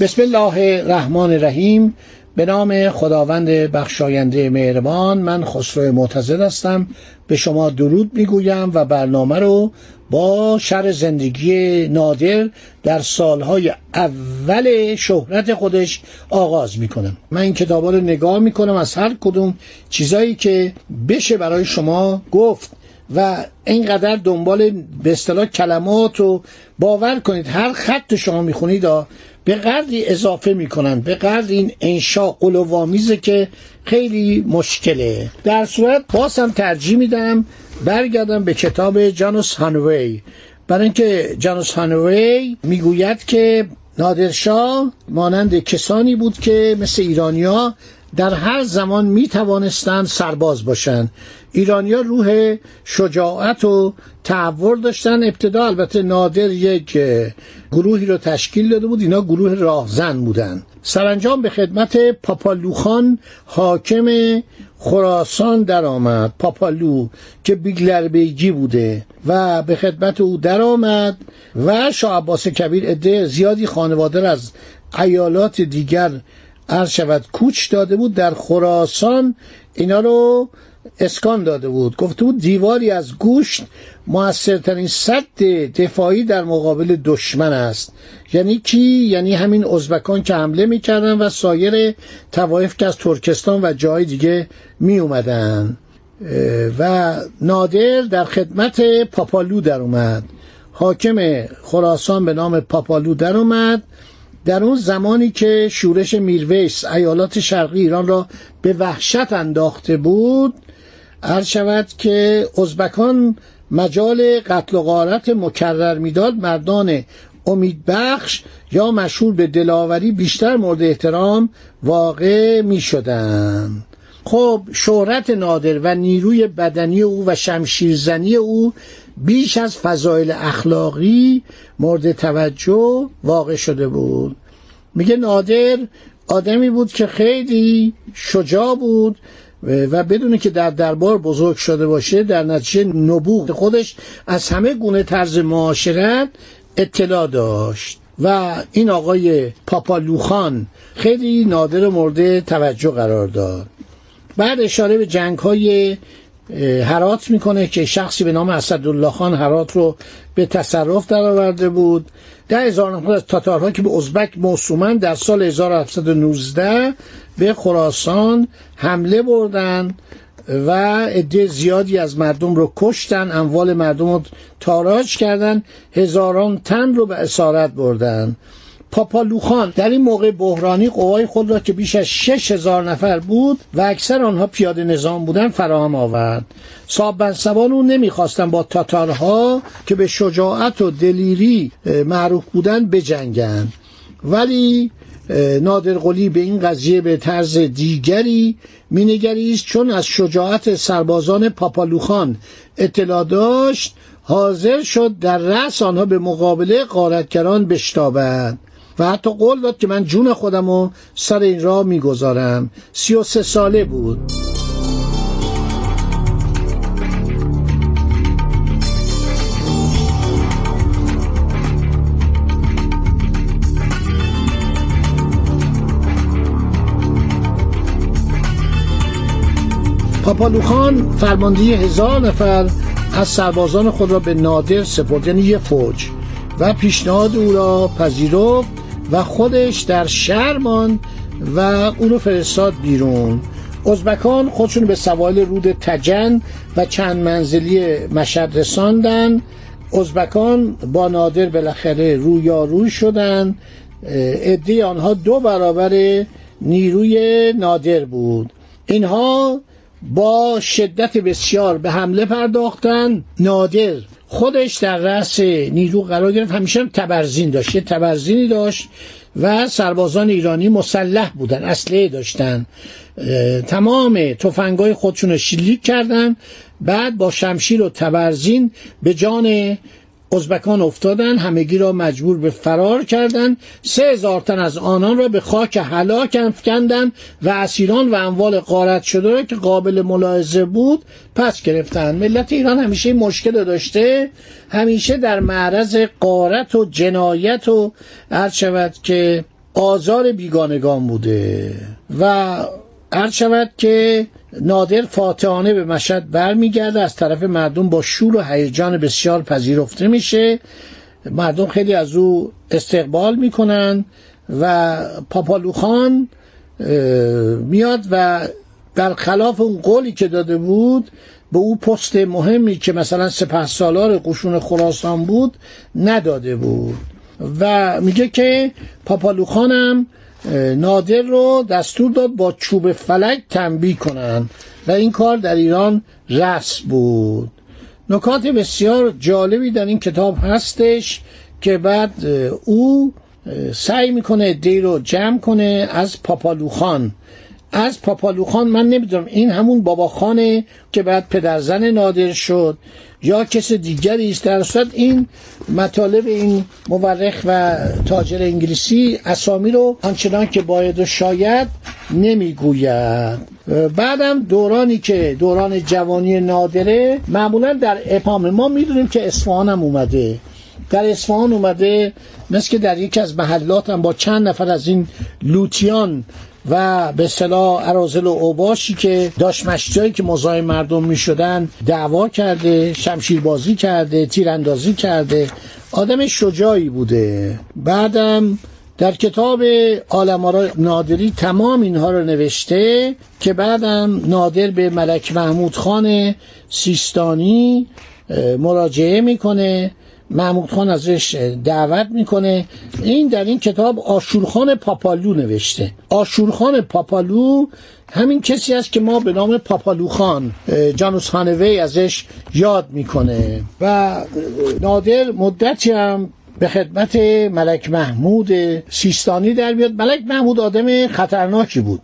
بسم الله الرحمن الرحیم. به نام خداوند بخشاینده مهربان من خسرو معتزد هستم. به شما درود می‌گویم و برنامه رو با شر زندگی نادر در سالهای اول شهرت خودش آغاز می‌کنم. من این کتابا رو نگاه می‌کنم از هر کدوم چیزایی که بشه برای شما گفت و اینقدر دنبال به اصطلاح کلمات و باور کنید. هر خط شما می‌خونید به قدری اضافه می‌کنن به قدر این انشا قلوامیزه که خیلی مشکله. در صورت باز هم ترجیح میدم برگردم به کتاب جانوس هانوی. برای اینکه جانوس هانوی می‌گوید که نادرشاه مانند کسانی بود که مثل ایرانیا در هر زمان می توانستند سرباز باشند. ایرانیا روح شجاعت و تحور داشتن ابتدا البته نادر یک گروهی رو تشکیل داده بود. اینا گروه راهزن بودن سرانجام به خدمت پاپالوخان حاکم خراسان درآمد. پاپالو که بیگلر بیگی بوده و به خدمت او درآمد و شاه عباس کبیر عده زیادی خانواده از ایالات دیگر عرض شود کوچ داده بود در خراسان اینا رو اسکان داده بود. گفته بود دیواری از گوشت موثرترین صد دفاعی در مقابل دشمن است. یعنی کی؟ یعنی همین ازبکان که حمله می‌کردن و سایر توایف که از ترکستان و جای دیگه می اومدن و نادر در خدمت پاپالو در اومد. حاکم خراسان به نام پاپالو در اومد. در اون زمانی که شورش میرویس ایالات شرقی ایران را به وحشت انداخته بود عرض شود که ازبکان مجال قتل و غارت مکرر می‌داد مردان امیدبخش یا مشهور به دلاوری بیشتر مورد احترام واقع می شدن. خب شهرت نادر و نیروی بدنی او و شمشیرزنی او بیش از فضایل اخلاقی مورد توجه واقع شده بود. میگه نادر آدمی بود که خیلی شجاع بود و بدونه که در دربار بزرگ شده باشه در نتیجه نبوغ خودش از همه گونه طرز معاشرت اطلاع داشت. و این آقای پاپالوخان خیلی نادر مورد توجه قرار داد. بعد اشاره به جنگ های هرات می‌کنه که شخصی به نام اسدالله خان هرات رو به تصرف درآورده بود. ده هزار نفر از تاتارها که به ازبک موسومن در سال 1719 به خراسان حمله بردن و عده زیادی از مردم رو کشتن اموال مردم رو تاراج کردن هزاران تن رو به اسارت بردن. پاپالوخان. در این موقع بحرانی قوای خود را که بیش از شش هزار نفر بود و اکثر آنها پیاده نظام بودن فراهم آورد. صاحب بنسبان او نمی‌خواستن با تاتارها که به شجاعت و دلیری معروف بودن بجنگن ولی نادرقلی به این قضیه به طرز دیگری مینگریست چون از شجاعت سربازان پاپالوخان اطلاع داشت حاضر شد در رأس آنها به مقابله قارتگران بشتابد. و حتی قول داد که من جون خودم رو سر این راه می‌گذارم. سی و سه ساله بود. پاپالوخان فرماندهی هزار نفر از سربازان خود را به نادر سپرد یعنی یه فوج. و پیشنهاد او را پذیرفت. و خودش در شهر و او رو فرستاد بیرون. ازبکان خودشون به سوال رود تجن و چند منزلی مشد رساندن ازبکان با نادر بالاخره روی شدن. عده آنها دو برابر نیروی نادر بود. اینها با شدت بسیار به حمله پرداختن. نادر خودش در رأس نیرو قرار گرفت. همیشه تبرزین داشت. یه تبرزینی داشت و سربازان ایرانی مسلح بودن اسلحه داشتن. تمام تفنگای خودشون رو شلیک کردن. بعد با شمشیر و تبرزین به جان ازبکان افتادن همگی را مجبور به فرار کردند سه هزار تن از آنان را به خاک هلاک افکندند و اسیران و اموال غارت شده را که قابل ملاحظه بود پس گرفتند ملت ایران همیشه مشکل داشته همیشه در معرض قارت و جنایت و هر شود که آزار بیگانگان بوده و هر شود که نادر فاتحانه به مشهد برمیگرده. از طرف مردم با شور و هیجان بسیار پذیرفته میشه. مردم خیلی از او استقبال می‌کنن و پاپالوخان میاد و در خلاف اون قولی که داده بود به او پست مهمی که مثلا سپه سالار قشون خراسان بود نداده بود. و میگه که پاپالوخانم نادر رو دستور داد با چوب فلک تنبیه کنند و این کار در ایران رسم بود. نکات بسیار جالبی در این کتاب هستش که بعد او سعی می‌کنه دی رو جمع کنه از پاپالوخان. از پاپالوخان من نمی‌دونم این همون بابا خانه که بعد پدرزن نادر شد یا کس دیگری است. در صورت این مطالب این مورخ و تاجر انگلیسی اسامی رو آنچنان که باید و شاید نمی‌گوید. بعدم دورانی که دوران جوانی نادره معمولا در اپام. ما می‌دونیم که اصفهان هم اومده. در اصفهان اومده مثل که در یکی از محلات هم با چند نفر از این لوتیان و به صلاح ارازل و اوباشی که داشت مشتایی که مزاحم مردم می شدن دعوا کرده شمشیربازی کرده تیراندازی کرده آدم شجاعی بوده. بعدم در کتاب آلمارا نادری تمام اینها رو نوشته که بعدم نادر به ملک محمود خان سیستانی مراجعه می‌کنه. محمود خان ازش دعوت می‌کنه. این در این کتاب آشورخان پاپالو نوشته. آشورخان پاپالو همین کسی است که ما به نام پاپالو خان جانوس خانوی ازش یاد می‌کنه. و نادر مدتی هم به خدمت ملک محمود سیستانی در بیاد. ملک محمود آدم خطرناکی بود.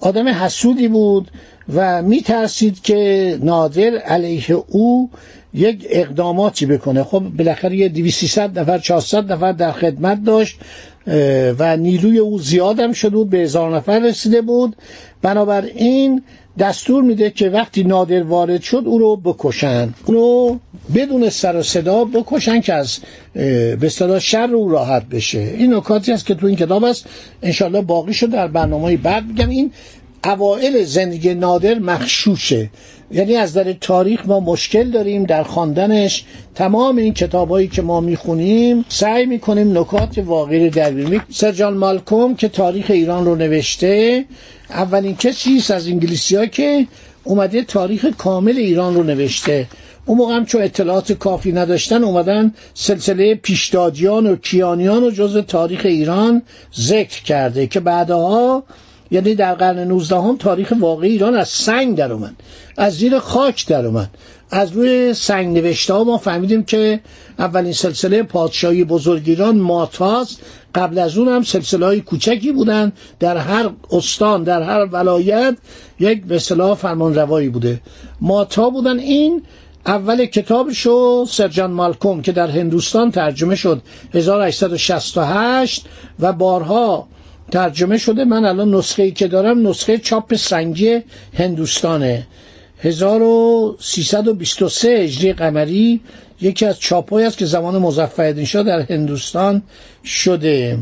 آدم حسودی بود و میترسید که نادر علیه او یک اقداماتی بکنه. خب بالاخره یه 200 نفر 400 نفر در خدمت داشت و نیروی او زیادم شده بود به هزار نفر رسیده بود. بنابراین دستور میده که وقتی نادر وارد شد او رو بکشن. اونو بدون سر و صدا بکشن که از به صدا شر او راحت بشه. این نکاتی است که تو این کتاب است. انشالله باقی شد. در برنامه بعد میگم این اوائل زندگی نادر مخشوشه. یعنی از در تاریخ ما مشکل داریم در خواندنش. تمام این کتابایی که ما می‌خونیم سعی می‌کنیم نکات واقعی رو در بیاریم. سرجان مالکوم که تاریخ ایران رو نوشته اولین کسی است از انگلیسی که اومده تاریخ کامل ایران رو نوشته. اون موقع هم چون اطلاعات کافی نداشتن اومدن سلسله پیشدادیان و کیانیان و جز تاریخ ایران ذکر کرده که بعدها یعنی در قرن 19 هم تاریخ واقعی ایران از سنگ در اومد از زیر خاک در اومد. از روی سنگ نوشته ها ما فهمیدیم که اولین سلسله پادشاهی بزرگ ایران ماتاست قبل از اون هم سلسله های کوچکی بودن. در هر استان در هر ولایت یک به فرمان روایی بوده. ماتا بودن این اول کتابشو سرجان مالکوم که در هندوستان ترجمه شد 1868 و بارها ترجمه شده. من الان نسخه ای که دارم نسخه چاپ سنگی هندوستانه. 1323 هجری قمری یکی از چاپایی است که زمان مظفرالدین شاه در هندوستان شده.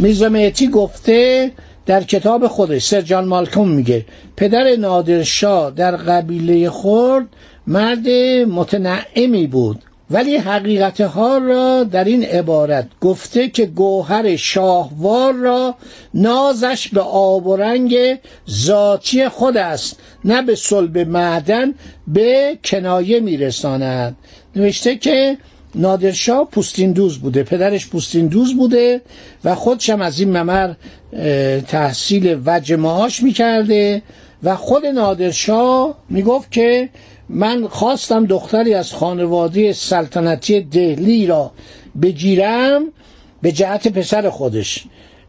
میزمعتی گفته در کتاب خودش سر جان مالکوم میگه پدر نادرشاه در قبیله خورد مرد متنعمی بود ولی حقیقت ها را در این عبارت گفته که گوهر شاهوار را نازش به آب و رنگ ذاتی خود است نه به صلب معدن به کنایه میرساند. نوشته که نادرشاه پوستین دوز بوده. پدرش پوستین دوز بوده و خودشم از این ممر تحصیل وجه معاش می‌کرده و خود نادرشاه می‌گفت که من خواستم دختری از خانواده سلطنتی دهلی را بگیرم به جهت پسر خودش.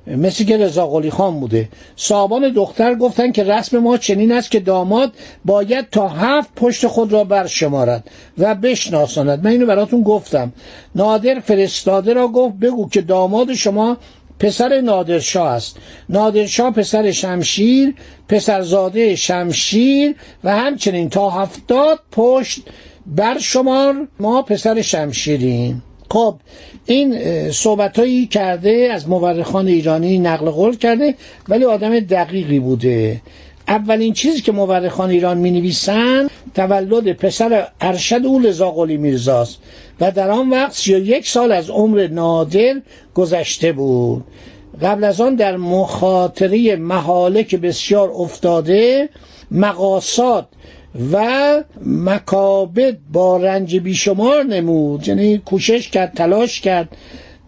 مثل که رضا قلی خان بوده. صاحبان دختر گفتن که رسم ما چنین است که داماد باید تا هفت پشت خود را برشمارد و بشناساند. من اینو براتون گفتم. نادر فرستاده را گفت بگو که داماد شما پسر نادرشاه است. نادرشاه پسر شمشیر پسرزاده شمشیر و همچنین تا هفتاد پشت بر شمار ما پسر شمشیریم. خب این صحبت هایی کرده از مورخان ایرانی نقل قول کرده ولی آدم دقیقی بوده. اولین چیزی که مورخان ایران می نویسن تولد پسر ارشد او لزاقلی میرزاست و در آن وقت سی یک سال از عمر نادر گذشته بود. قبل از آن در مخاطره محالک بسیار افتاده مقاسات و مکابد با رنج بیشمار نمود. یعنی کوشش کرد تلاش کرد.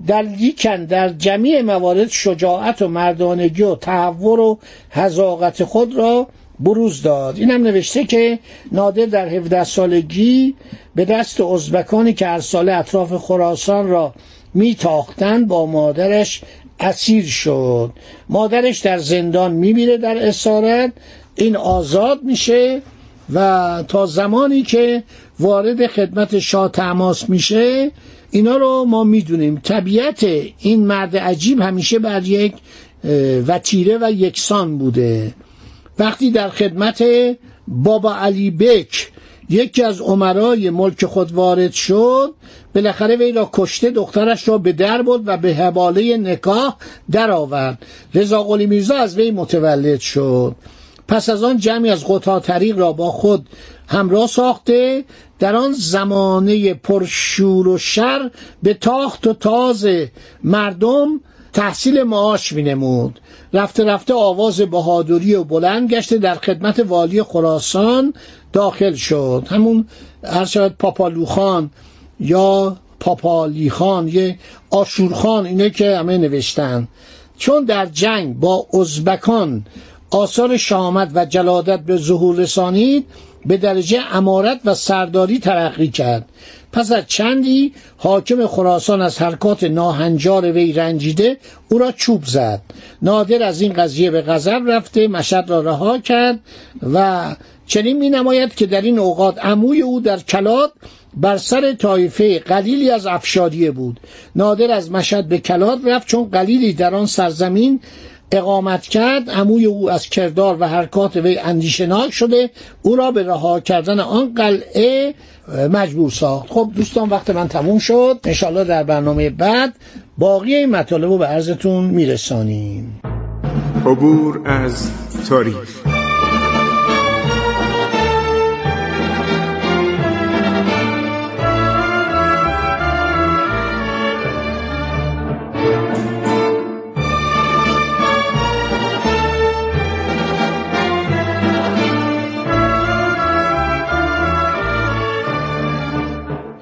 در لیکن در جمیع موارد شجاعت و مردانگی و تحور و حذاقت خود را بروز داد. این هم نوشته که نادر در 17 سالگی به دست ازبکانی که هر ساله اطراف خراسان را میتاختند با مادرش اسیر شد. مادرش در زندان میمیره در اسارت. این آزاد میشه. و تا زمانی که وارد خدمت شاه تماس میشه اینا رو ما می‌دونیم. طبیعت این مرد عجیب همیشه بر یک وتیره و یکسان بوده. وقتی در خدمت بابا علی بک یکی از عمرای ملک خود وارد شد بالاخره وی را کشته دخترش را به در بود و به حباله نکاح درآورد. رضا قلی میرزا از وی متولد شد. پس از آن جمعی از قطع طریق را با خود همراه ساخته در آن زمانه پرشور و شر به تاخت و تاز مردم تحصیل معاش می نمود رفته رفته آواز بهادری و بلند گشته در خدمت والی خراسان داخل شد. همون هر شود پاپالوخان یا پاپالی خان یه آشورخان اینه که همه نوشتن. چون در جنگ با ازبکان آثار شامت و جلادت به ظهور رسانید به درجه امارت و سرداری ترقی کرد. پس از چندی حاکم خراسان از حرکات ناهنجار وی رنجیده او را چوب زد. نادر از این قضیه به غضب رفته مشد را رها کرد و چنین می نماید که در این اوقات عموی او در کلات بر سر طایفه قلیلی از افشاریه بود. نادر از مشد به کلات رفت چون قلیلی در آن سرزمین اقامت کرد عموی او از کردار و حرکات وی اندیشناک شده او را به رها کردن آن قلعه مجبور ساخت. خب دوستان وقت من تموم شد. انشالله در برنامه بعد باقی این مطالب رو به عرضتون میرسانیم. عبور از تاریخ